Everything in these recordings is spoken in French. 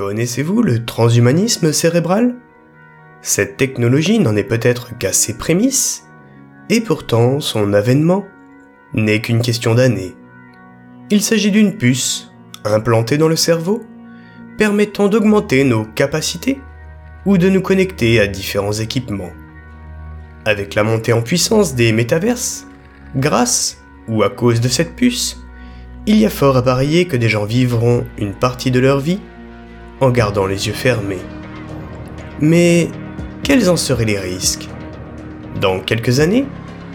Connaissez-vous le transhumanisme cérébral? Cette technologie n'en est peut-être qu'à ses prémices, et pourtant son avènement n'est qu'une question d'années. Il s'agit d'une puce implantée dans le cerveau, permettant d'augmenter nos capacités ou de nous connecter à différents équipements. Avec la montée en puissance des métaverses, grâce ou à cause de cette puce, il y a fort à parier que des gens vivront une partie de leur vie en gardant les yeux fermés. Mais quels en seraient les risques? Dans quelques années,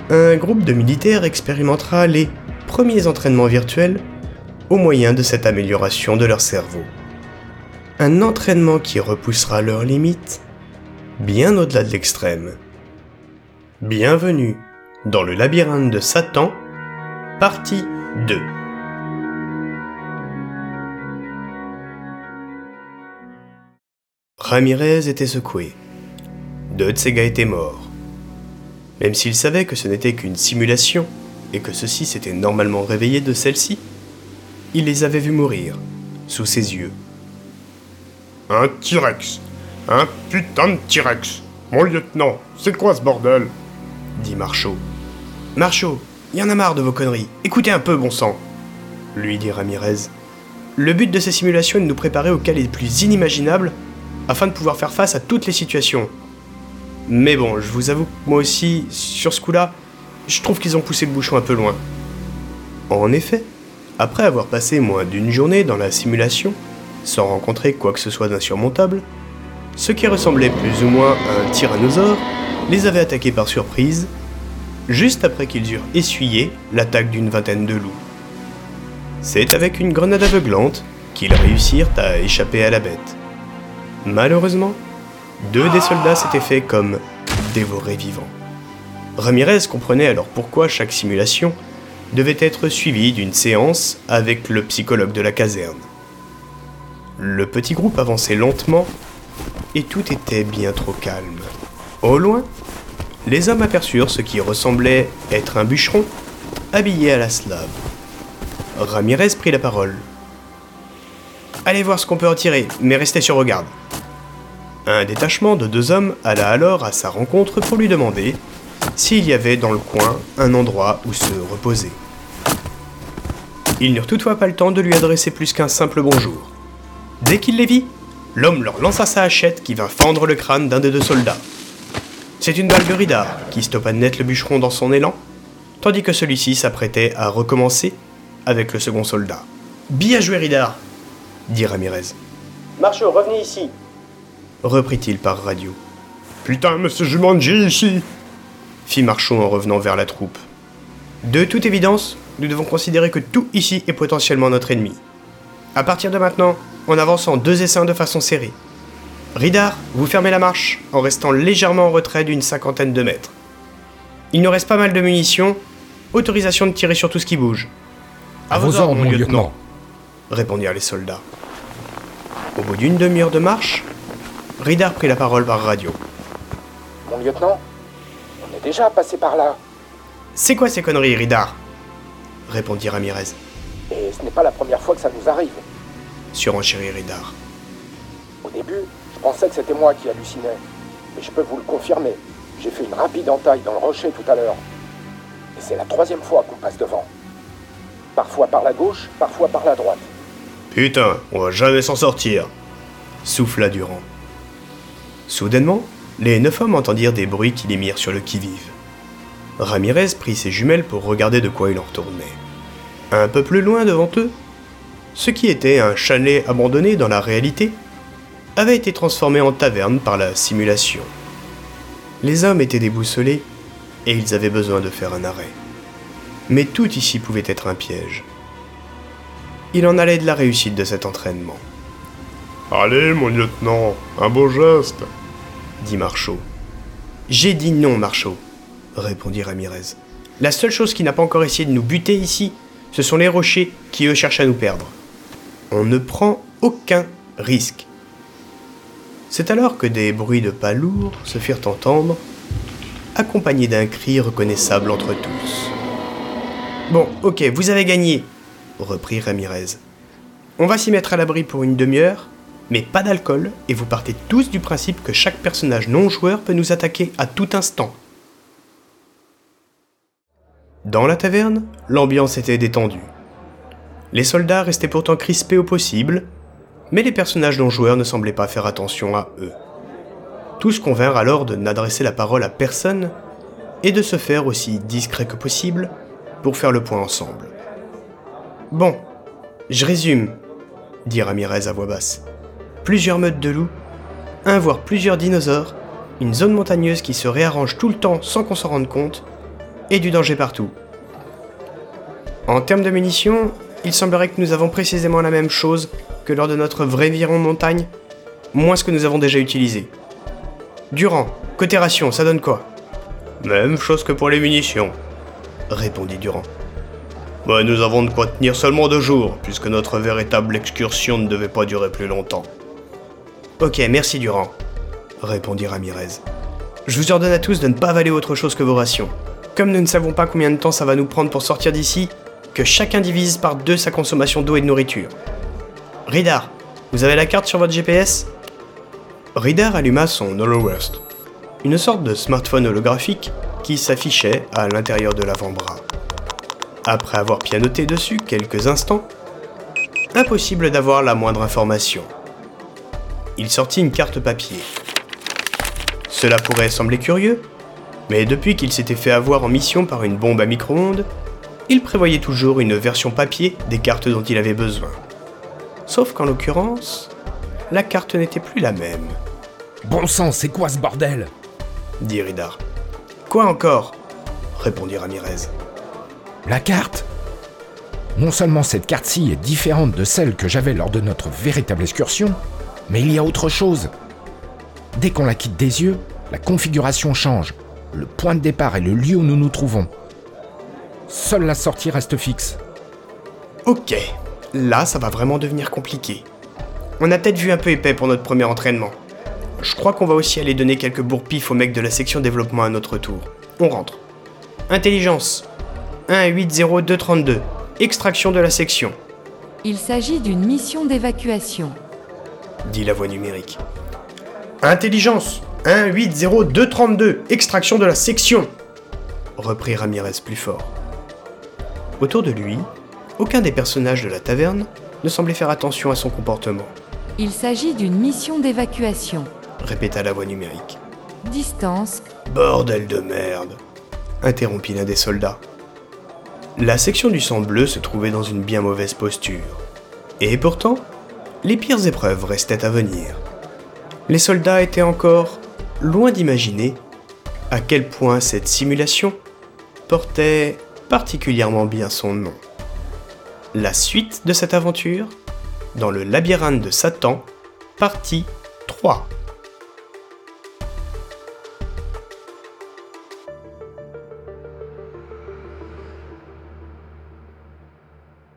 un groupe de militaires expérimentera les premiers entraînements virtuels au moyen de cette amélioration de leur cerveau. Un entraînement qui repoussera leurs limites bien au-delà de l'extrême. Bienvenue dans le labyrinthe de Satan, partie 2. Ramirez était secoué. Deux de ses gars étaient morts. Même s'il savait que ce n'était qu'une simulation et que ceux-ci s'étaient normalement réveillés de celle-ci, il les avait vus mourir, sous ses yeux. Un T-Rex Un putain de T-Rex Mon lieutenant, c'est quoi ce bordel? dit Marchaud. Marchaud, y en a marre de vos conneries. Écoutez un peu, bon sang lui dit Ramirez. Le but de ces simulations est de nous préparer aux cas les plus inimaginables afin de pouvoir faire face à toutes les situations. Mais bon, je vous avoue que moi aussi, sur ce coup-là, je trouve qu'ils ont poussé le bouchon un peu loin. En effet, après avoir passé moins d'une journée dans la simulation, sans rencontrer quoi que ce soit d'insurmontable, ce qui ressemblait plus ou moins à un tyrannosaure les avait attaqués par surprise, juste après qu'ils eurent essuyé l'attaque d'une vingtaine de loups. C'est avec une grenade aveuglante qu'ils réussirent à échapper à la bête. Malheureusement, deux des soldats s'étaient fait comme dévorés vivants. Ramirez comprenait alors pourquoi chaque simulation devait être suivie d'une séance avec le psychologue de la caserne. Le petit groupe avançait lentement et tout était bien trop calme. Au loin, les hommes aperçurent ce qui ressemblait être un bûcheron habillé à la slave. Ramirez prit la parole. Allez voir ce qu'on peut en tirer, mais restez sur vos. Un détachement de deux hommes alla alors à sa rencontre pour lui demander s'il y avait dans le coin un endroit où se reposer. Ils n'eurent toutefois pas le temps de lui adresser plus qu'un simple bonjour. Dès qu'il les vit, l'homme leur lança sa hachette qui vint fendre le crâne d'un des deux soldats. C'est une balle de Ridar qui stoppa net le bûcheron dans son élan, tandis que celui-ci s'apprêtait à recommencer avec le second soldat. Bien joué, Ridar dit Ramirez. Marchot, revenez ici reprit-il par radio. Putain, monsieur Jumanji, ici fit Marchot en revenant vers la troupe. De toute évidence, nous devons considérer que tout ici est potentiellement notre ennemi. À partir de maintenant, on avance en deux essaims de façon serrée. Ridar, vous fermez la marche en restant légèrement en retrait d'une cinquantaine de mètres. Il nous reste pas mal de munitions. Autorisation de tirer sur tout ce qui bouge. À, vos ordres, mon lieutenant, répondirent les soldats. Au bout d'une demi-heure de marche, Ridar prit la parole par radio. Mon lieutenant, on est déjà passé par là. C'est quoi ces conneries, Ridar? répondit Ramirez. Et ce n'est pas la première fois que ça nous arrive. Surenchérit Ridar. Au début, je pensais que c'était moi qui hallucinais. Mais je peux vous le confirmer. J'ai fait une rapide entaille dans le rocher tout à l'heure. Et c'est la troisième fois qu'on passe devant. Parfois par la gauche, parfois par la droite. Putain, on va jamais s'en sortir, souffla Durand. Soudainement, les neuf hommes entendirent des bruits qui les mirent sur le qui-vive. Ramirez prit ses jumelles pour regarder de quoi il en retournait. Un peu plus loin devant eux, ce qui était un chalet abandonné dans la réalité avait été transformé en taverne par la simulation. Les hommes étaient déboussolés et ils avaient besoin de faire un arrêt. Mais tout ici pouvait être un piège. Il en allait de la réussite de cet entraînement. Allez, mon lieutenant, un beau geste dit Marchaud. J'ai dit non, Marchaud, répondit Ramirez. La seule chose qui n'a pas encore essayé de nous buter ici, ce sont les rochers qui eux cherchent à nous perdre. On ne prend aucun risque. C'est alors que des bruits de pas lourds se firent entendre, accompagnés d'un cri reconnaissable entre tous. Bon, ok, vous avez gagné, reprit Ramirez. On va s'y mettre à l'abri pour une demi-heure, mais pas d'alcool, et vous partez tous du principe que chaque personnage non joueur peut nous attaquer à tout instant. Dans la taverne, l'ambiance était détendue. Les soldats restaient pourtant crispés au possible, mais les personnages non joueurs ne semblaient pas faire attention à eux. Tous convinrent alors de n'adresser la parole à personne et de se faire aussi discret que possible pour faire le point ensemble. Bon, je résume, dit Ramirez à voix basse. Plusieurs meutes de loups, un voire plusieurs dinosaures, une zone montagneuse qui se réarrange tout le temps sans qu'on s'en rende compte, et du danger partout. En termes de munitions, il semblerait que nous avons précisément la même chose que lors de notre vrai viron montagne, moins ce que nous avons déjà utilisé. Durand, côté ration, ça donne quoi? Même chose que pour les munitions, répondit Durand. Bah, nous avons de quoi tenir seulement deux jours, puisque notre véritable excursion ne devait pas durer plus longtemps. Ok, merci Durand, répondit Ramirez. Je vous ordonne à tous de ne pas avaler autre chose que vos rations. Comme nous ne savons pas combien de temps ça va nous prendre pour sortir d'ici, que chacun divise par deux sa consommation d'eau et de nourriture. Ridar, vous avez la carte sur votre GPS Ridar alluma son HoloWest, une sorte de smartphone holographique qui s'affichait à l'intérieur de l'avant-bras. Après avoir pianoté dessus quelques instants, impossible d'avoir la moindre information. Il sortit une carte papier. Cela pourrait sembler curieux, mais depuis qu'il s'était fait avoir en mission par une bombe à micro-ondes, il prévoyait toujours une version papier des cartes dont il avait besoin. Sauf qu'en l'occurrence, la carte n'était plus la même. Bon sang, c'est quoi ce bordel? dit Ridar. Quoi encore? répondit Ramirez. La carte? Non seulement cette carte-ci est différente de celle que j'avais lors de notre véritable excursion, mais il y a autre chose. Dès qu'on la quitte des yeux, la configuration change. Le point de départ est le lieu où nous nous trouvons. Seule la sortie reste fixe. Ok, là ça va vraiment devenir compliqué. On a peut-être vu un peu épais pour notre premier entraînement. Je crois qu'on va aussi aller donner quelques bourpifs aux mecs de la section développement à notre tour. On rentre. Intelligence 180232. Extraction de la section, Il s'agit d'une mission d'évacuation. Dit la voix numérique. Intelligence 180232. Extraction de la section, reprit Ramirez plus fort. Autour de lui, aucun des personnages de la taverne ne semblait faire attention à son comportement, Il s'agit d'une mission d'évacuation. répéta la voix numérique. Distance Bordel de merde interrompit l'un des soldats. La section du sang bleu se trouvait dans une bien mauvaise posture. Et pourtant, les pires épreuves restaient à venir. Les soldats étaient encore loin d'imaginer à quel point cette simulation portait particulièrement bien son nom. La suite de cette aventure dans le labyrinthe de Satan, partie 3.